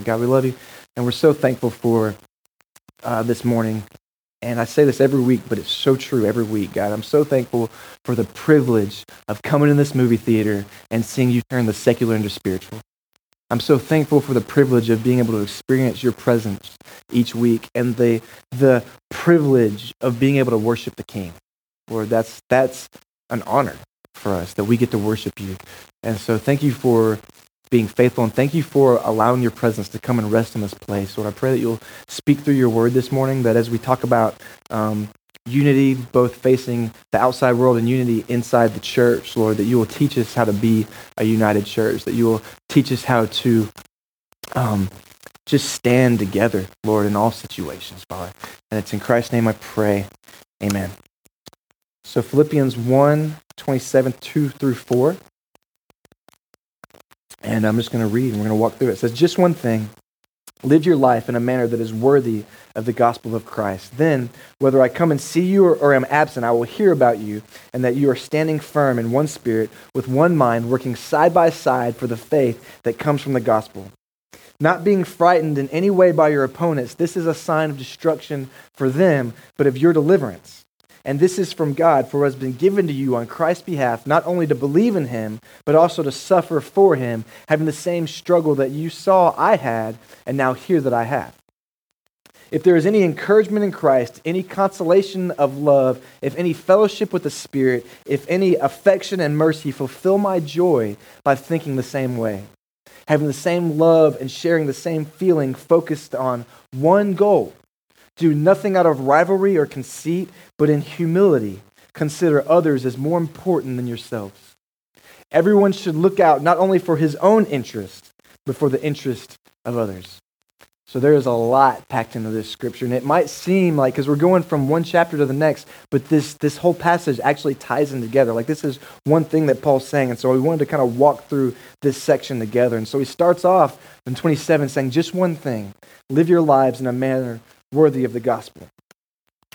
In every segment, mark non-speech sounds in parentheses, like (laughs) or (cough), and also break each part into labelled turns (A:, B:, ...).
A: God, we love you. And we're so thankful for uh, this morning. And I say this every week, but it's so true every week, God. I'm so thankful for the privilege of coming in this movie theater and seeing you turn the secular into spiritual. I'm so thankful for the privilege of being able to experience your presence each week and the, the privilege of being able to worship the King. Lord, that's, that's an honor for us that we get to worship you. And so thank you for being faithful and thank you for allowing your presence to come and rest in this place. Lord, I pray that you'll speak through your word this morning, that as we talk about um, unity, both facing the outside world and unity inside the church, Lord, that you will teach us how to be a united church, that you will teach us how to um, just stand together, Lord, in all situations, Father. And it's in Christ's name I pray. Amen. So Philippians 1, 27, 2 through 4. And I'm just going to read and we're going to walk through it. It says, Just one thing. Live your life in a manner that is worthy of the gospel of Christ. Then, whether I come and see you or, or am absent, I will hear about you, and that you are standing firm in one spirit, with one mind, working side by side for the faith that comes from the gospel. Not being frightened in any way by your opponents, this is a sign of destruction for them, but of your deliverance. And this is from God, for it has been given to you on Christ's behalf, not only to believe in him, but also to suffer for him, having the same struggle that you saw I had, and now hear that I have. If there is any encouragement in Christ, any consolation of love, if any fellowship with the Spirit, if any affection and mercy, fulfill my joy by thinking the same way, having the same love and sharing the same feeling, focused on one goal do nothing out of rivalry or conceit, but in humility consider others as more important than yourselves. Everyone should look out not only for his own interest, but for the interest of others. So there is a lot packed into this scripture, and it might seem like because we're going from one chapter to the next, but this this whole passage actually ties in together. Like this is one thing that Paul's saying, and so we wanted to kind of walk through this section together. And so he starts off in 27 saying, "Just one thing: live your lives in a manner worthy of the gospel.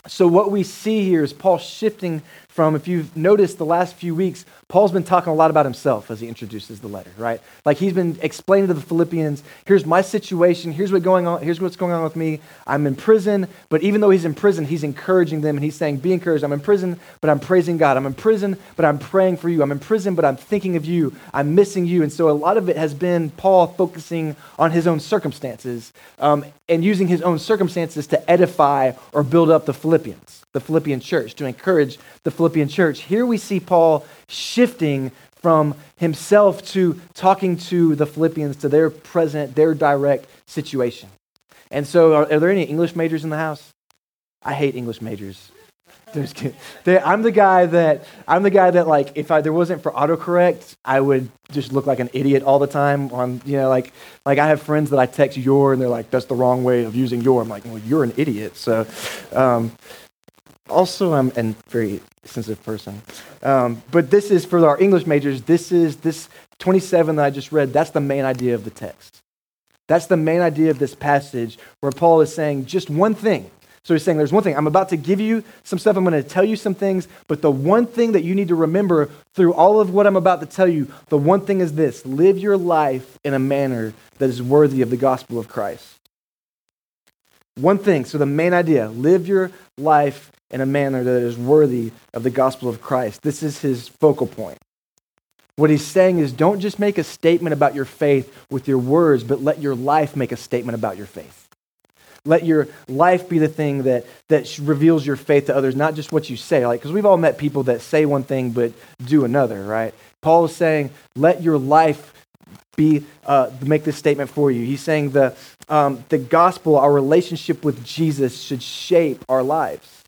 A: So, what we see here is Paul shifting from, if you've noticed the last few weeks, Paul's been talking a lot about himself as he introduces the letter, right? Like he's been explaining to the Philippians, here's my situation, here's what's going on, here's what's going on with me. I'm in prison, but even though he's in prison, he's encouraging them and he's saying, Be encouraged. I'm in prison, but I'm praising God. I'm in prison, but I'm praying for you. I'm in prison, but I'm thinking of you. I'm missing you. And so a lot of it has been Paul focusing on his own circumstances um, and using his own circumstances to edify or build up the Philippians, the Philippian church, to encourage the Philippian church. Here we see Paul shifting from himself to talking to the Philippians, to their present, their direct situation. And so, are, are there any English majors in the house? I hate English majors. (laughs) I'm the guy that I'm the guy that like if I, there wasn't for autocorrect, I would just look like an idiot all the time. On you know like like I have friends that I text your and they're like that's the wrong way of using your. I'm like well you're an idiot. So um, also I'm a very sensitive person. Um, but this is for our English majors. This is this 27 that I just read. That's the main idea of the text. That's the main idea of this passage where Paul is saying just one thing. So he's saying there's one thing. I'm about to give you some stuff. I'm going to tell you some things. But the one thing that you need to remember through all of what I'm about to tell you, the one thing is this live your life in a manner that is worthy of the gospel of Christ. One thing. So the main idea live your life in a manner that is worthy of the gospel of Christ. This is his focal point. What he's saying is don't just make a statement about your faith with your words, but let your life make a statement about your faith. Let your life be the thing that, that reveals your faith to others, not just what you say. Like, because we've all met people that say one thing but do another, right? Paul is saying, let your life be uh, make this statement for you. He's saying the um, the gospel, our relationship with Jesus, should shape our lives.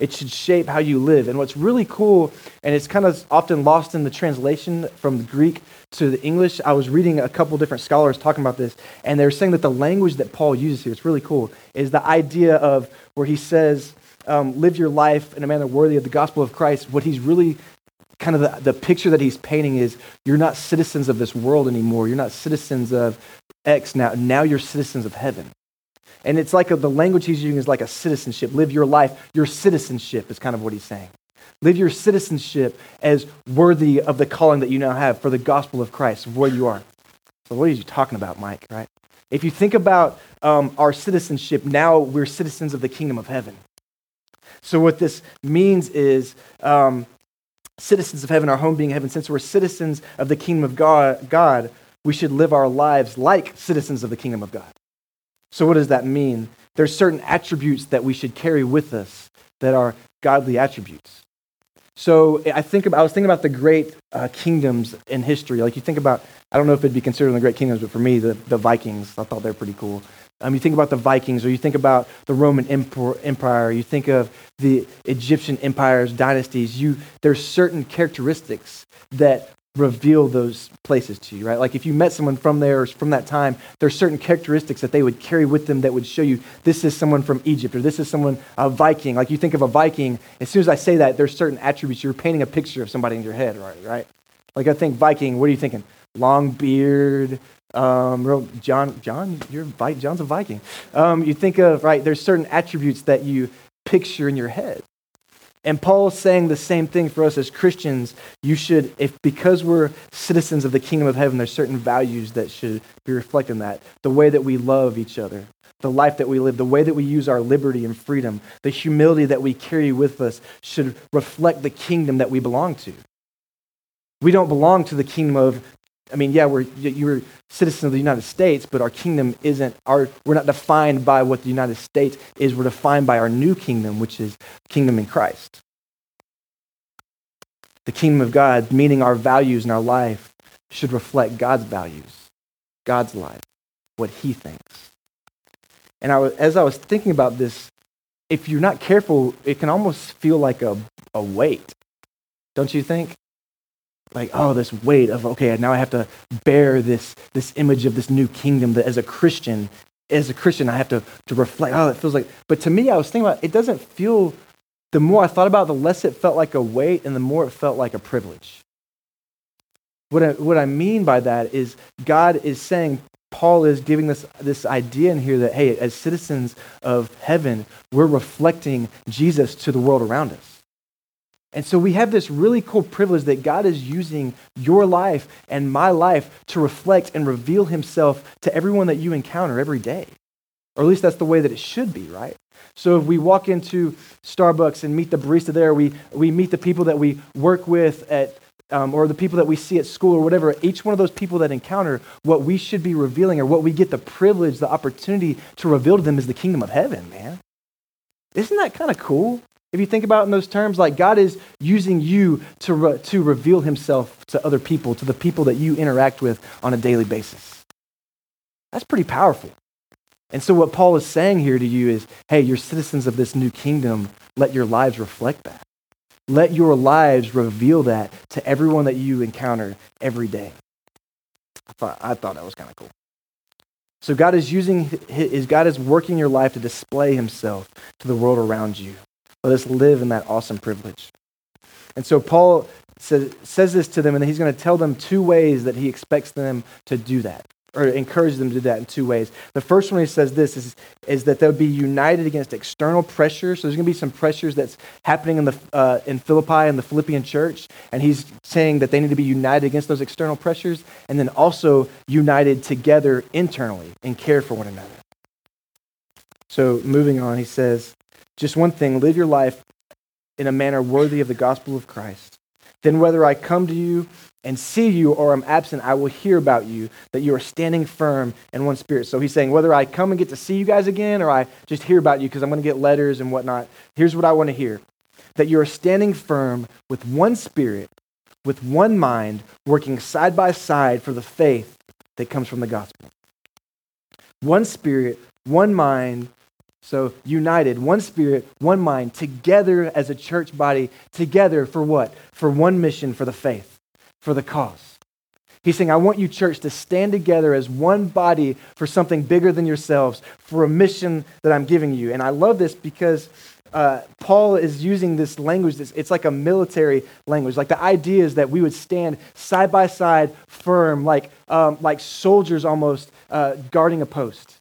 A: It should shape how you live. And what's really cool, and it's kind of often lost in the translation from the Greek to the English, I was reading a couple different scholars talking about this, and they're saying that the language that Paul uses here, it's really cool, is the idea of where he says, um, live your life in a manner worthy of the gospel of Christ. What he's really kind of the, the picture that he's painting is you're not citizens of this world anymore. You're not citizens of X now. Now you're citizens of heaven. And it's like a, the language he's using is like a citizenship. Live your life. Your citizenship is kind of what he's saying. Live your citizenship as worthy of the calling that you now have for the gospel of Christ, of where you are. So, what are you talking about, Mike, right? If you think about um, our citizenship, now we're citizens of the kingdom of heaven. So, what this means is um, citizens of heaven, our home being heaven, since we're citizens of the kingdom of God, God, we should live our lives like citizens of the kingdom of God. So, what does that mean? There's certain attributes that we should carry with us that are godly attributes. So I think about, I was thinking about the great uh, kingdoms in history. Like you think about, I don't know if it'd be considered the great kingdoms, but for me, the, the Vikings, I thought they're pretty cool. Um, you think about the Vikings, or you think about the Roman Empire, you think of the Egyptian empires, dynasties. You, there's certain characteristics that reveal those places to you, right? Like if you met someone from there from that time, there's certain characteristics that they would carry with them that would show you this is someone from Egypt or this is someone a Viking. Like you think of a Viking, as soon as I say that, there's certain attributes. You're painting a picture of somebody in your head, right? Right? Like I think Viking. What are you thinking? Long beard. Um, John, John, you're John's a Viking. Um, you think of right. There's certain attributes that you picture in your head. And Paul is saying the same thing for us as Christians. You should, if because we're citizens of the kingdom of heaven, there's certain values that should be reflected in that. The way that we love each other, the life that we live, the way that we use our liberty and freedom, the humility that we carry with us should reflect the kingdom that we belong to. We don't belong to the kingdom of, I mean, yeah, we're, you're citizens of the United States, but our kingdom isn't, our, we're not defined by what the United States is. We're defined by our new kingdom, which is kingdom in Christ. The kingdom of God, meaning our values in our life, should reflect God's values, God's life, what he thinks. And I was, as I was thinking about this, if you're not careful, it can almost feel like a, a weight, don't you think? Like oh this weight of okay now i have to bear this this image of this new kingdom that as a christian as a christian i have to to reflect. Oh it feels like but to me i was thinking about it doesn't feel the more i thought about it the less it felt like a weight and the more it felt like a privilege. What I, what I mean by that is god is saying paul is giving this this idea in here that hey as citizens of heaven we're reflecting jesus to the world around us and so we have this really cool privilege that God is using your life and my life to reflect and reveal himself to everyone that you encounter every day. Or at least that's the way that it should be, right? So if we walk into Starbucks and meet the barista there, we, we meet the people that we work with at, um, or the people that we see at school or whatever, each one of those people that encounter, what we should be revealing or what we get the privilege, the opportunity to reveal to them is the kingdom of heaven, man. Isn't that kind of cool? If you think about it in those terms, like God is using you to, re- to reveal himself to other people, to the people that you interact with on a daily basis. That's pretty powerful. And so, what Paul is saying here to you is hey, you're citizens of this new kingdom. Let your lives reflect that. Let your lives reveal that to everyone that you encounter every day. I thought, I thought that was kind of cool. So God is using his, God is working your life to display himself to the world around you. Let us live in that awesome privilege. And so Paul says, says this to them, and he's going to tell them two ways that he expects them to do that, or encourage them to do that in two ways. The first one he says this is, is that they'll be united against external pressure. So there's going to be some pressures that's happening in, the, uh, in Philippi and the Philippian church, and he's saying that they need to be united against those external pressures, and then also united together internally and care for one another. So moving on, he says, just one thing live your life in a manner worthy of the gospel of Christ. Then, whether I come to you and see you or I'm absent, I will hear about you, that you are standing firm in one spirit. So he's saying, whether I come and get to see you guys again or I just hear about you because I'm going to get letters and whatnot, here's what I want to hear that you are standing firm with one spirit, with one mind, working side by side for the faith that comes from the gospel. One spirit, one mind, so, united, one spirit, one mind, together as a church body, together for what? For one mission, for the faith, for the cause. He's saying, I want you, church, to stand together as one body for something bigger than yourselves, for a mission that I'm giving you. And I love this because uh, Paul is using this language. It's like a military language. Like the idea is that we would stand side by side, firm, like, um, like soldiers almost uh, guarding a post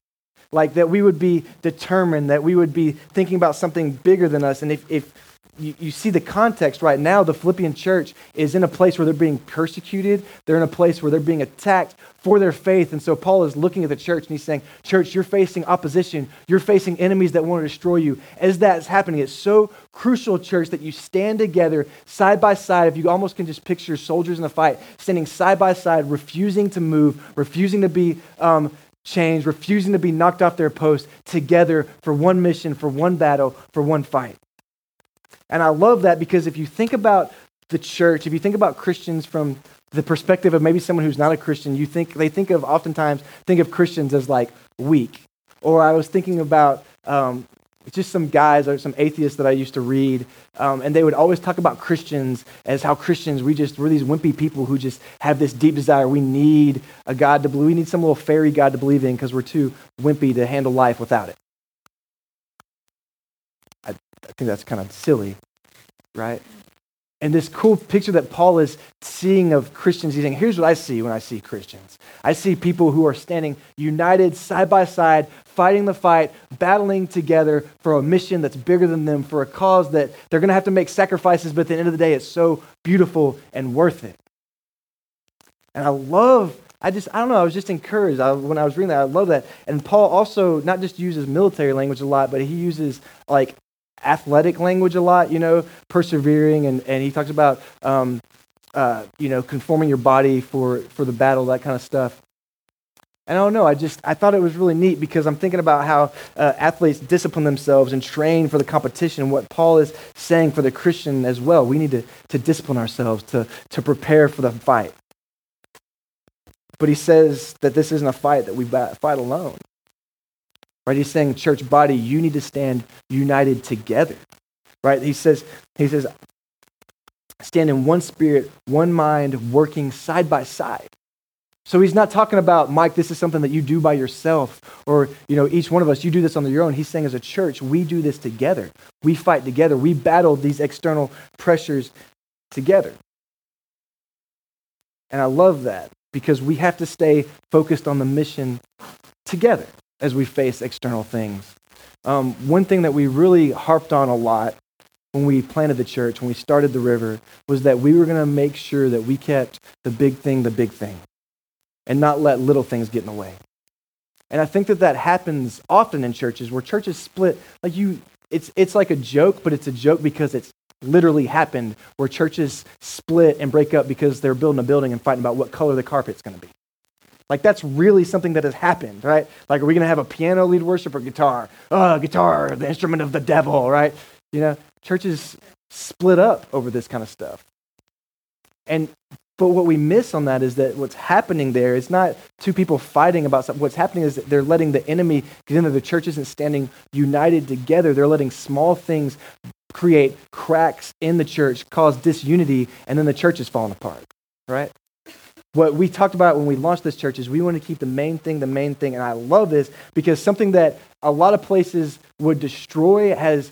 A: like that we would be determined, that we would be thinking about something bigger than us. And if, if you, you see the context right now. The Philippian church is in a place where they're being persecuted, they're in a place where they're being attacked for their faith. And so Paul is looking at the church and he's saying, Church, you're facing opposition, you're facing enemies that want to destroy you. As that's happening, it's so crucial, church, that you stand together side by side. If you almost can just picture soldiers in a fight, standing side by side, refusing to move, refusing to be. Um, changed, refusing to be knocked off their post together for one mission, for one battle, for one fight. And I love that because if you think about the church, if you think about Christians from the perspective of maybe someone who's not a Christian, you think they think of oftentimes think of Christians as like weak. Or I was thinking about um, just some guys or some atheists that I used to read, um, and they would always talk about Christians as how Christians we just we're these wimpy people who just have this deep desire. We need a God to believe. We need some little fairy God to believe in because we're too wimpy to handle life without it. I, I think that's kind of silly, right? And this cool picture that Paul is seeing of Christians, he's saying, here's what I see when I see Christians. I see people who are standing united side by side, fighting the fight, battling together for a mission that's bigger than them, for a cause that they're going to have to make sacrifices, but at the end of the day, it's so beautiful and worth it. And I love, I just, I don't know, I was just encouraged I, when I was reading that. I love that. And Paul also not just uses military language a lot, but he uses like athletic language a lot, you know, persevering, and, and he talks about, um, uh, you know, conforming your body for, for the battle, that kind of stuff. And I don't know, I just, I thought it was really neat because I'm thinking about how uh, athletes discipline themselves and train for the competition, what Paul is saying for the Christian as well. We need to, to discipline ourselves, to, to prepare for the fight. But he says that this isn't a fight that we fight alone. Right? He's saying, church body, you need to stand united together. Right? He says, he says, stand in one spirit, one mind, working side by side. So he's not talking about, Mike, this is something that you do by yourself, or, you know, each one of us, you do this on your own. He's saying as a church, we do this together. We fight together. We battle these external pressures together. And I love that because we have to stay focused on the mission together as we face external things. Um, one thing that we really harped on a lot when we planted the church, when we started the river, was that we were going to make sure that we kept the big thing the big thing and not let little things get in the way. And I think that that happens often in churches where churches split. Like you, it's, it's like a joke, but it's a joke because it's literally happened where churches split and break up because they're building a building and fighting about what color the carpet's going to be. Like that's really something that has happened, right? Like, are we going to have a piano lead worship or guitar? Oh, guitar, the instrument of the devil, right? You know, churches split up over this kind of stuff. And but what we miss on that is that what's happening there is not two people fighting about something. What's happening is that they're letting the enemy get into the church isn't standing united together. They're letting small things create cracks in the church, cause disunity, and then the church is falling apart. Right? What we talked about when we launched this church is we want to keep the main thing the main thing. And I love this because something that a lot of places would destroy has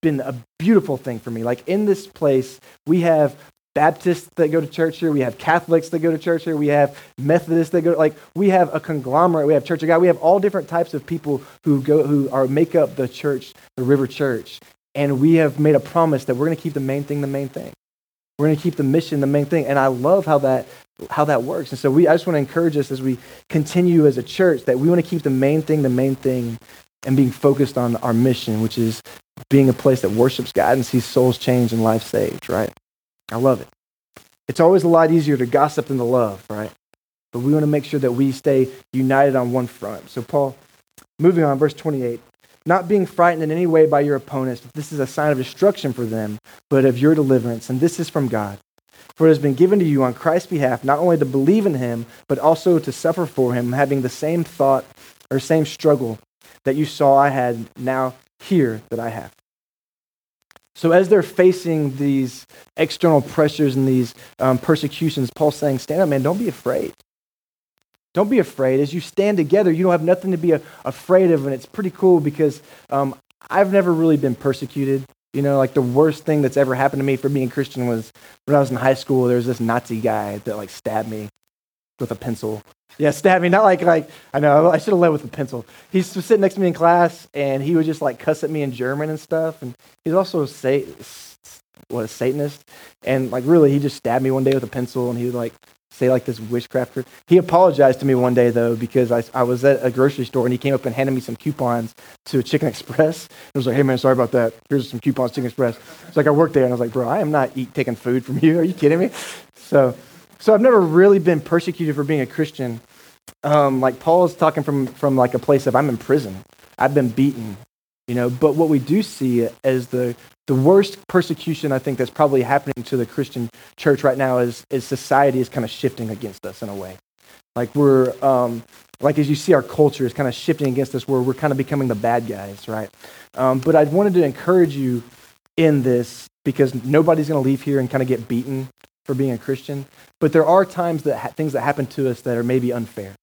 A: been a beautiful thing for me. Like in this place, we have Baptists that go to church here. We have Catholics that go to church here. We have Methodists that go. Like we have a conglomerate. We have Church of God. We have all different types of people who go who are make up the church, the River Church. And we have made a promise that we're going to keep the main thing the main thing. We're going to keep the mission the main thing. And I love how that how that works. And so we I just want to encourage us as we continue as a church that we want to keep the main thing the main thing and being focused on our mission, which is being a place that worships God and sees souls changed and life saved, right? I love it. It's always a lot easier to gossip than to love, right? But we want to make sure that we stay united on one front. So, Paul, moving on, verse 28 not being frightened in any way by your opponents, this is a sign of destruction for them, but of your deliverance. And this is from God. For it has been given to you on Christ's behalf not only to believe in him, but also to suffer for him, having the same thought or same struggle that you saw I had now hear that I have. So, as they're facing these external pressures and these um, persecutions, Paul's saying, Stand up, man, don't be afraid. Don't be afraid. As you stand together, you don't have nothing to be a- afraid of. And it's pretty cool because um, I've never really been persecuted. You know, like the worst thing that's ever happened to me for being Christian was when I was in high school, there was this Nazi guy that like stabbed me. with a pencil. Yeah, stabbed me. Not like like I know I should have led with a pencil. He's was sitting next to me in class, and he would just like cuss at me in German and stuff. And he's also a sa- what a Satanist, and like really, he just stabbed me one day with a pencil, and he would like say like this witchcrafter. He apologized to me one day though because I, I was at a grocery store and he came up and handed me some coupons to Chicken Express. I was like, "Hey man, sorry about that. Here's some coupons, to Chicken Express." It's like I worked there and I was like, "Bro, I am not eat, taking food from you. Are you kidding me?" So, so I've never really been persecuted for being a Christian. Um, like Paul is talking from from like a place of I'm in prison. I've been beaten, you know. But what we do see as the the worst persecution I think that's probably happening to the Christian church right now is, is society is kind of shifting against us in a way. Like we're, um, like as you see our culture is kind of shifting against us where we're kind of becoming the bad guys, right? Um, but I wanted to encourage you in this because nobody's going to leave here and kind of get beaten for being a Christian. But there are times that ha- things that happen to us that are maybe unfair.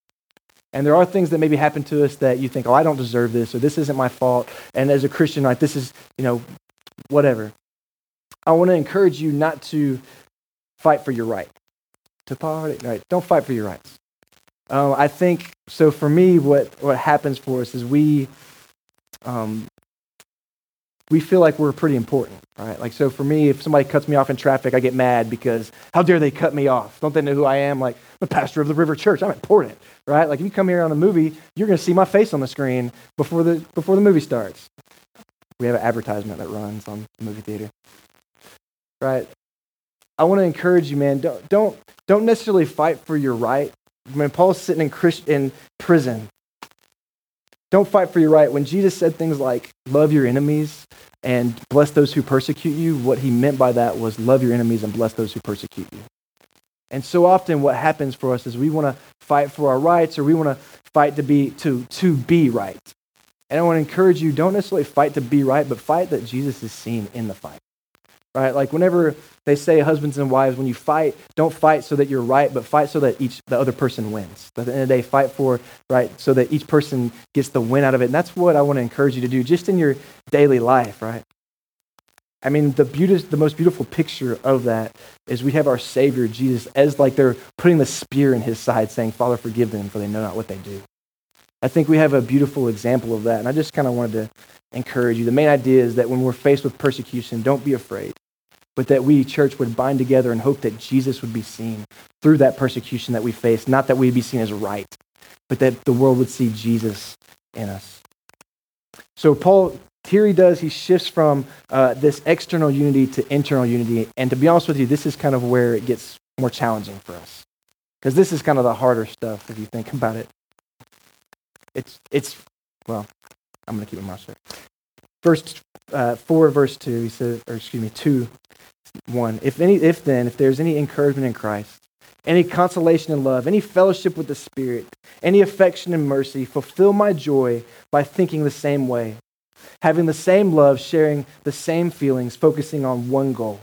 A: And there are things that maybe happen to us that you think, oh, I don't deserve this, or this isn't my fault. And as a Christian, like this is, you know, whatever. I want to encourage you not to fight for your right. To party, right? Don't fight for your rights. Um, I think so. For me, what what happens for us is we um, we feel like we're pretty important, right? Like so. For me, if somebody cuts me off in traffic, I get mad because how dare they cut me off? Don't they know who I am? Like I'm the pastor of the River Church. I'm important, right? Like if you come here on a movie, you're going to see my face on the screen before the before the movie starts. We have an advertisement that runs on the movie theater. Right? I want to encourage you, man. Don't, don't, don't necessarily fight for your right. When Paul's sitting in, Christ, in prison, don't fight for your right. When Jesus said things like, love your enemies and bless those who persecute you, what he meant by that was love your enemies and bless those who persecute you. And so often what happens for us is we want to fight for our rights or we want to fight to be to to be right. And I want to encourage you don't necessarily fight to be right, but fight that Jesus is seen in the fight. Right? Like whenever they say husbands and wives, when you fight, don't fight so that you're right, but fight so that each the other person wins. At the end of the day, fight for right so that each person gets the win out of it. And that's what I want to encourage you to do just in your daily life, right? I mean, the, beauty, the most beautiful picture of that is we have our Savior, Jesus, as like they're putting the spear in his side, saying, Father, forgive them, for they know not what they do. I think we have a beautiful example of that. And I just kind of wanted to encourage you. The main idea is that when we're faced with persecution, don't be afraid, but that we, church, would bind together and hope that Jesus would be seen through that persecution that we face. Not that we'd be seen as right, but that the world would see Jesus in us. So, Paul, here he does, he shifts from uh, this external unity to internal unity. And to be honest with you, this is kind of where it gets more challenging for us. Because this is kind of the harder stuff if you think about it. It's, it's well, I'm going to keep my mouth shut. Verse uh, 4, verse 2, he says, or excuse me, 2, 1. If, any, if then, if there's any encouragement in Christ, any consolation in love, any fellowship with the Spirit, any affection and mercy, fulfill my joy by thinking the same way, having the same love, sharing the same feelings, focusing on one goal.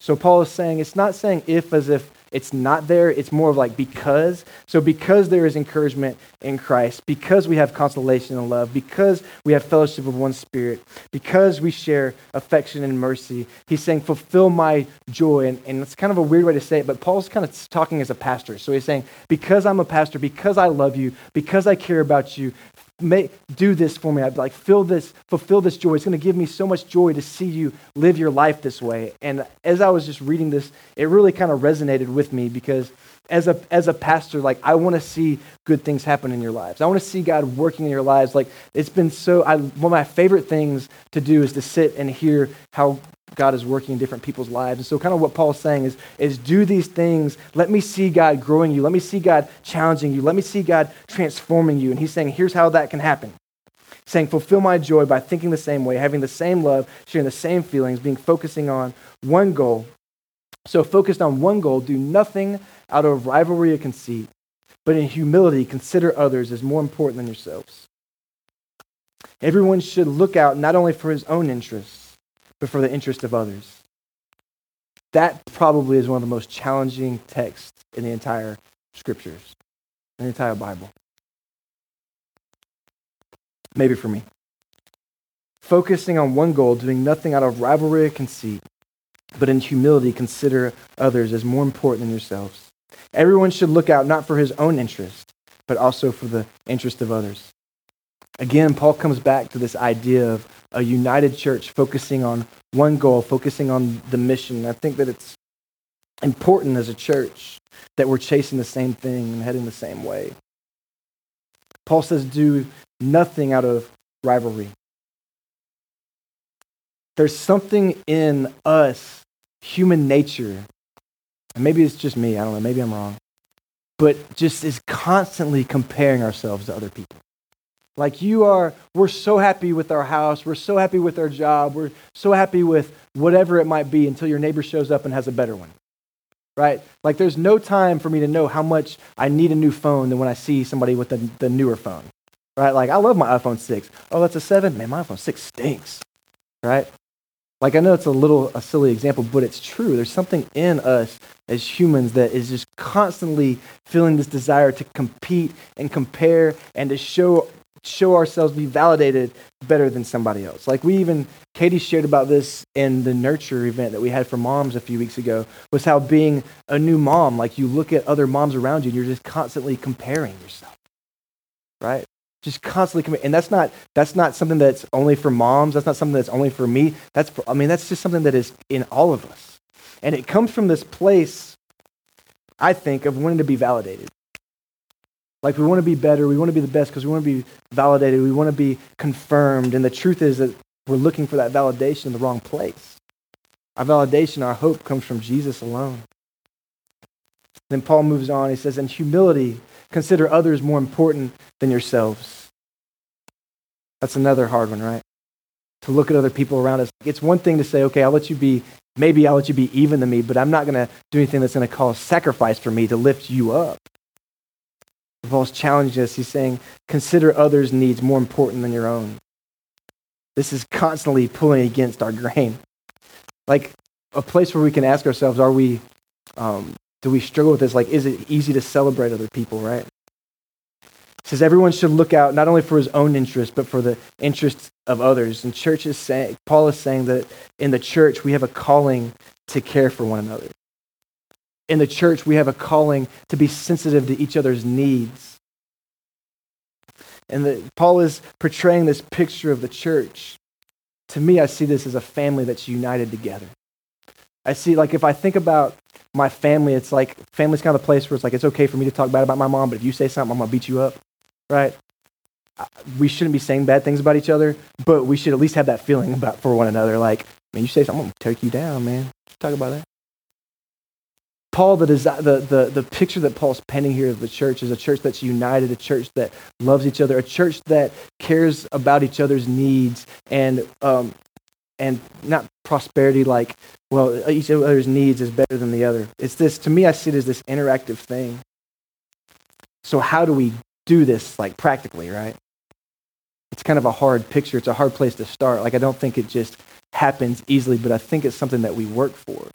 A: So Paul is saying, it's not saying if as if it's not there. It's more of like because. So, because there is encouragement in Christ, because we have consolation and love, because we have fellowship of one spirit, because we share affection and mercy, he's saying, fulfill my joy. And, and it's kind of a weird way to say it, but Paul's kind of talking as a pastor. So, he's saying, because I'm a pastor, because I love you, because I care about you, Make, do this for me. I'd like fill this, fulfill this joy. It's going to give me so much joy to see you live your life this way. And as I was just reading this, it really kind of resonated with me because as a as a pastor, like I want to see good things happen in your lives. I want to see God working in your lives. Like it's been so. I, one of my favorite things to do is to sit and hear how God is working in different people's lives. And so, kind of what Paul's saying is, is do these things. Let me see God growing you. Let me see God challenging you. Let me see God transforming you. And he's saying, here's how that can happen. Saying, fulfill my joy by thinking the same way, having the same love, sharing the same feelings, being focusing on one goal. So, focused on one goal, do nothing out of rivalry or conceit, but in humility, consider others as more important than yourselves. Everyone should look out not only for his own interests but for the interest of others. That probably is one of the most challenging texts in the entire scriptures, in the entire Bible. Maybe for me. Focusing on one goal, doing nothing out of rivalry or conceit, but in humility consider others as more important than yourselves. Everyone should look out not for his own interest, but also for the interest of others. Again, Paul comes back to this idea of a united church focusing on one goal, focusing on the mission. I think that it's important as a church that we're chasing the same thing and heading the same way. Paul says, do nothing out of rivalry. There's something in us, human nature, and maybe it's just me, I don't know, maybe I'm wrong, but just is constantly comparing ourselves to other people. Like you are, we're so happy with our house, we're so happy with our job, we're so happy with whatever it might be until your neighbor shows up and has a better one. Right? Like there's no time for me to know how much I need a new phone than when I see somebody with the, the newer phone. Right? Like I love my iPhone 6. Oh, that's a 7? Man, my iPhone 6 stinks. Right? Like I know it's a little a silly example, but it's true. There's something in us as humans that is just constantly feeling this desire to compete and compare and to show show ourselves be validated better than somebody else. Like we even Katie shared about this in the nurture event that we had for moms a few weeks ago was how being a new mom, like you look at other moms around you and you're just constantly comparing yourself. Right? Just constantly committing. And that's not that's not something that's only for moms. That's not something that's only for me. That's for, I mean that's just something that is in all of us, and it comes from this place, I think, of wanting to be validated. Like we want to be better, we want to be the best because we want to be validated, we want to be confirmed. And the truth is that we're looking for that validation in the wrong place. Our validation, our hope comes from Jesus alone. Then Paul moves on. He says, In humility, consider others more important than yourselves. That's another hard one, right? To look at other people around us. It's one thing to say, okay, I'll let you be, maybe I'll let you be even to me, but I'm not going to do anything that's going to cause sacrifice for me to lift you up. Paul's challenging us. He's saying, consider others' needs more important than your own. This is constantly pulling against our grain. Like a place where we can ask ourselves, are we, um, do we struggle with this? Like, is it easy to celebrate other people, right? says everyone should look out not only for his own interest, but for the interests of others. And church is saying, Paul is saying that in the church we have a calling to care for one another. In the church we have a calling to be sensitive to each other's needs. And that Paul is portraying this picture of the church. To me, I see this as a family that's united together. I see, like, if I think about my family, it's like family's kind of the place where it's like it's okay for me to talk bad about my mom, but if you say something, I'm gonna beat you up right? We shouldn't be saying bad things about each other, but we should at least have that feeling about for one another. Like, man, you say something, I'm to take you down, man. Talk about that. Paul, the, desi- the, the, the picture that Paul's painting here of the church is a church that's united, a church that loves each other, a church that cares about each other's needs and, um, and not prosperity like, well, each other's needs is better than the other. It's this, to me, I see it as this interactive thing. So, how do we do this like practically, right? It's kind of a hard picture. It's a hard place to start. Like I don't think it just happens easily, but I think it's something that we work for.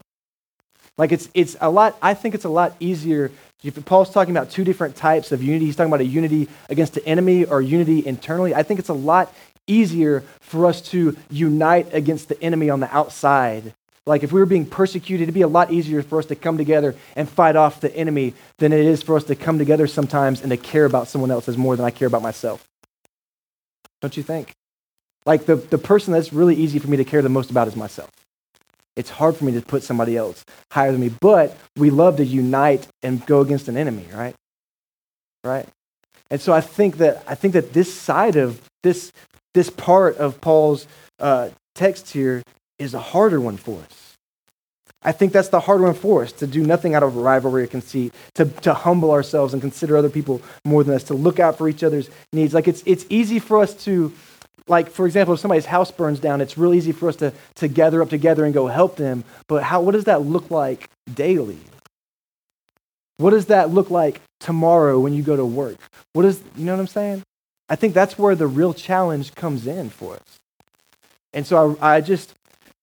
A: Like it's it's a lot. I think it's a lot easier. If Paul's talking about two different types of unity, he's talking about a unity against the enemy or unity internally. I think it's a lot easier for us to unite against the enemy on the outside like if we were being persecuted, it'd be a lot easier for us to come together and fight off the enemy than it is for us to come together sometimes and to care about someone else as more than I care about myself. Don't you think? Like the, the person that's really easy for me to care the most about is myself. It's hard for me to put somebody else higher than me, but we love to unite and go against an enemy, right? Right? And so I think that I think that this side of this this part of Paul's uh, text here is a harder one for us. I think that's the harder one for us to do nothing out of rivalry or conceit, to, to humble ourselves and consider other people more than us, to look out for each other's needs. Like it's, it's easy for us to, like, for example, if somebody's house burns down, it's real easy for us to, to gather up together and go help them. But how, what does that look like daily? What does that look like tomorrow when you go to work? What is, you know what I'm saying? I think that's where the real challenge comes in for us. And so I, I just,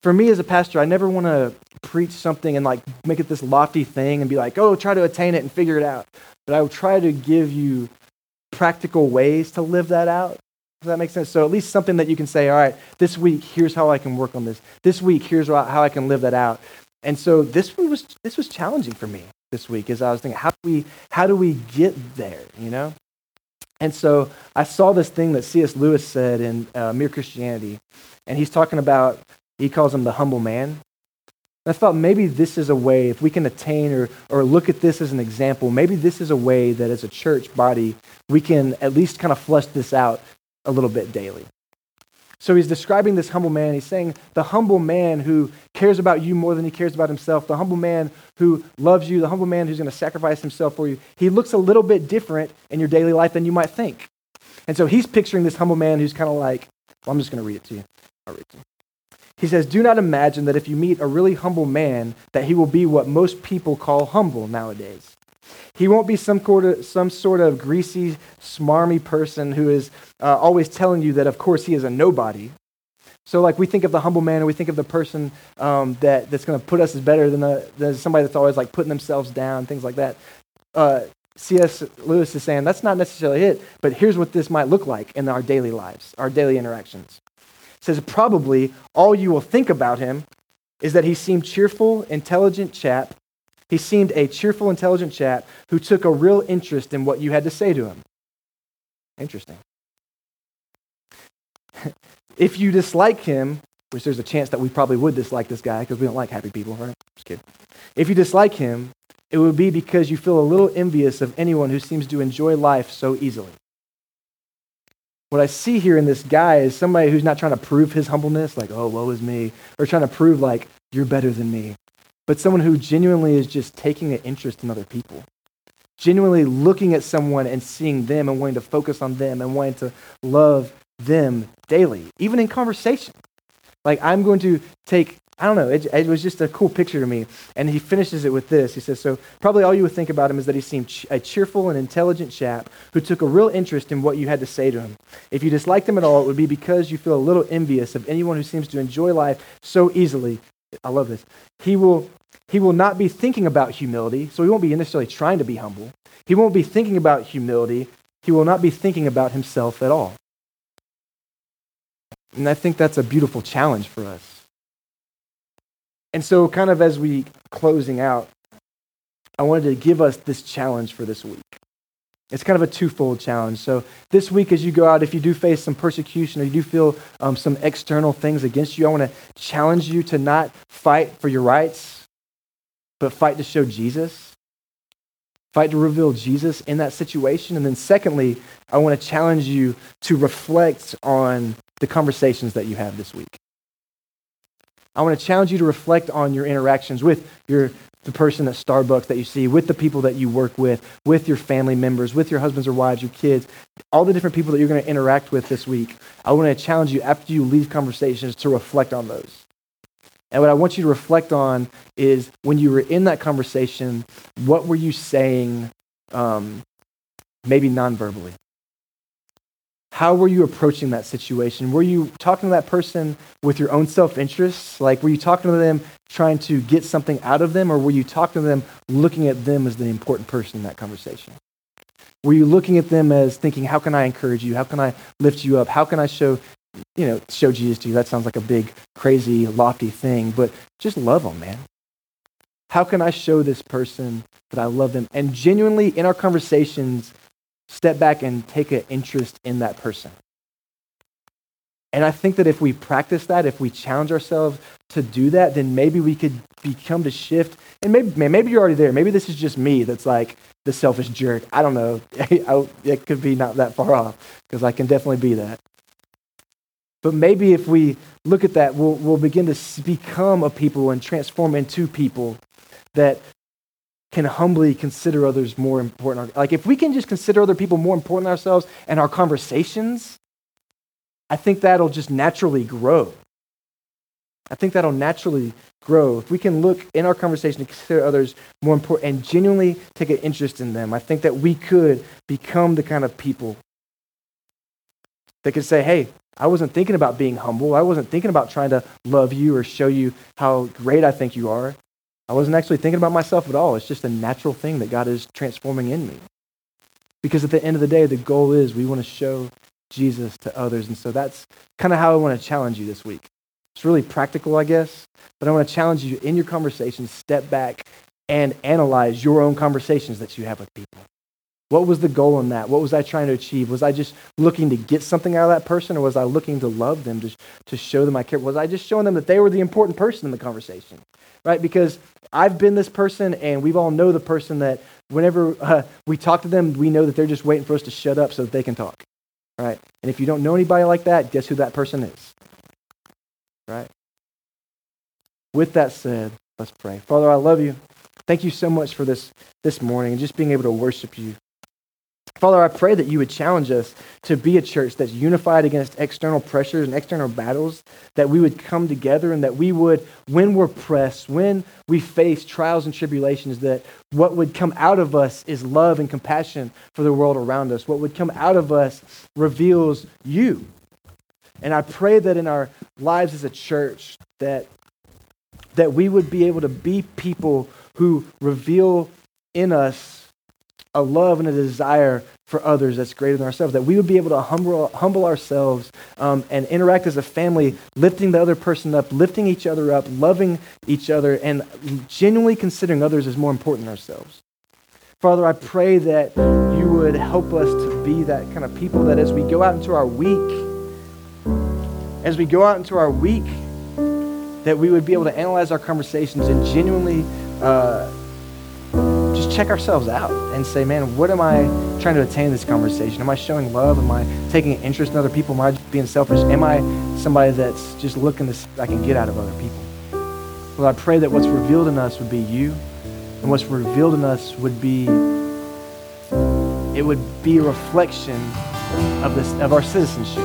A: for me as a pastor, I never want to preach something and like make it this lofty thing and be like, oh, try to attain it and figure it out. But I will try to give you practical ways to live that out Does that make sense? So at least something that you can say, all right, this week, here's how I can work on this. This week, here's how I can live that out. And so this one was this was challenging for me this week as I was thinking, how do we how do we get there, you know? And so I saw this thing that C.S. Lewis said in uh, Mere Christianity, and he's talking about he calls him the humble man. I thought maybe this is a way, if we can attain or, or look at this as an example, maybe this is a way that as a church body, we can at least kind of flesh this out a little bit daily. So he's describing this humble man. He's saying the humble man who cares about you more than he cares about himself, the humble man who loves you, the humble man who's going to sacrifice himself for you. He looks a little bit different in your daily life than you might think. And so he's picturing this humble man who's kind of like, well, I'm just going to read it to you. I'll read it to you. He says, Do not imagine that if you meet a really humble man, that he will be what most people call humble nowadays. He won't be some sort of, some sort of greasy, smarmy person who is uh, always telling you that, of course, he is a nobody. So, like, we think of the humble man, and we think of the person um, that, that's going to put us as better than, the, than somebody that's always like putting themselves down, things like that. Uh, C.S. Lewis is saying that's not necessarily it, but here's what this might look like in our daily lives, our daily interactions says, Probably all you will think about him is that he seemed cheerful, intelligent chap. He seemed a cheerful, intelligent chap who took a real interest in what you had to say to him. Interesting. (laughs) if you dislike him, which there's a chance that we probably would dislike this guy because we don't like happy people, right? Just kidding. If you dislike him, it would be because you feel a little envious of anyone who seems to enjoy life so easily. What I see here in this guy is somebody who's not trying to prove his humbleness, like, oh, woe is me, or trying to prove, like, you're better than me, but someone who genuinely is just taking an interest in other people. Genuinely looking at someone and seeing them and wanting to focus on them and wanting to love them daily, even in conversation. Like, I'm going to take I don't know. It, it, was just a cool picture to me. And he finishes it with this. He says, So, probably all you would think about him is that he seemed a cheerful and intelligent chap who took a real interest in what you had to say to him. If you disliked him at all, it would be because you feel a little envious of anyone who seems to enjoy life so easily. I love this. He will, he will not be thinking about humility, so he won't be necessarily trying to be humble. He won't be thinking about humility. He will not be thinking about himself at all. And I think that's a beautiful challenge for us and so, kind of as we closing out, I wanted to give us this challenge for this week. It's kind of a twofold challenge. So, this week, as you go out, if you do face some persecution or you do feel um, some external things against you, I want to challenge you to not fight for your rights, but fight to show Jesus. Fight to reveal Jesus in that situation. And then, secondly, I want to challenge you to reflect on the conversations that you have this week. I want to challenge you to reflect on your interactions with your, the person at Starbucks that you see, with the people that you work with, with your family members, with your husbands or wives, your kids, all the different people that you're going to interact with this week. I want to challenge you after you leave conversations to reflect on those. And what I want you to reflect on is when you were in that conversation, what were you saying, um, maybe non-verbally? How were you approaching that situation? Were you talking to that person with your own self interest? Like, were you talking to them trying to get something out of them, or were you talking to them looking at them as the important person in that conversation? Were you looking at them as thinking, how can I encourage you? How can I lift you up? How can I show, you know, show Jesus to you? That sounds like a big, crazy, lofty thing, but just love them, man. How can I show this person that I love them? And genuinely, in our conversations, step back and take an interest in that person. And I think that if we practice that, if we challenge ourselves to do that, then maybe we could become to shift. And maybe, maybe you're already there. Maybe this is just me that's like the selfish jerk. I don't know. (laughs) it could be not that far off because I can definitely be that. But maybe if we look at that, we'll, we'll begin to become a people and transform into people that can humbly consider others more important. Like, if we can just consider other people more important than ourselves and our conversations, I think that'll just naturally grow. I think that'll naturally grow. If we can look in our conversation and consider others more important and genuinely take an interest in them, I think that we could become the kind of people that could say, hey, I wasn't thinking about being humble. I wasn't thinking about trying to love you or show you how great I think you are. I wasn't actually thinking about myself at all. It's just a natural thing that God is transforming in me. Because at the end of the day, the goal is we want to show Jesus to others. And so that's kind of how I want to challenge you this week. It's really practical, I guess, but I want to challenge you in your conversations, step back and analyze your own conversations that you have with people. What was the goal in that? What was I trying to achieve? Was I just looking to get something out of that person, or was I looking to love them, to, to show them I care? Was I just showing them that they were the important person in the conversation? Right? Because I've been this person, and we've all know the person that whenever uh, we talk to them, we know that they're just waiting for us to shut up so that they can talk. Right? And if you don't know anybody like that, guess who that person is? Right? With that said, let's pray. Father, I love you. Thank you so much for this this morning and just being able to worship you. Father, I pray that you would challenge us to be a church that's unified against external pressures and external battles, that we would come together and that we would, when we're pressed, when we face trials and tribulations, that what would come out of us is love and compassion for the world around us. What would come out of us reveals you. And I pray that in our lives as a church, that, that we would be able to be people who reveal in us a love and a desire for others that's greater than ourselves, that we would be able to humble, humble ourselves um, and interact as a family, lifting the other person up, lifting each other up, loving each other, and genuinely considering others as more important than ourselves. Father, I pray that you would help us to be that kind of people that as we go out into our week, as we go out into our week, that we would be able to analyze our conversations and genuinely uh, just check ourselves out and say, man, what am I trying to attain in this conversation? Am I showing love? Am I taking an interest in other people? Am I just being selfish? Am I somebody that's just looking to see what I can get out of other people? Well, I pray that what's revealed in us would be you, and what's revealed in us would be it would be a reflection of this of our citizenship.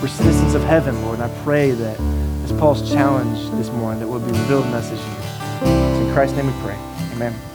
A: We're citizens of heaven, Lord, and I pray that as Paul's challenge this morning, that will be revealed in us as you. In Christ's name we pray. Amen.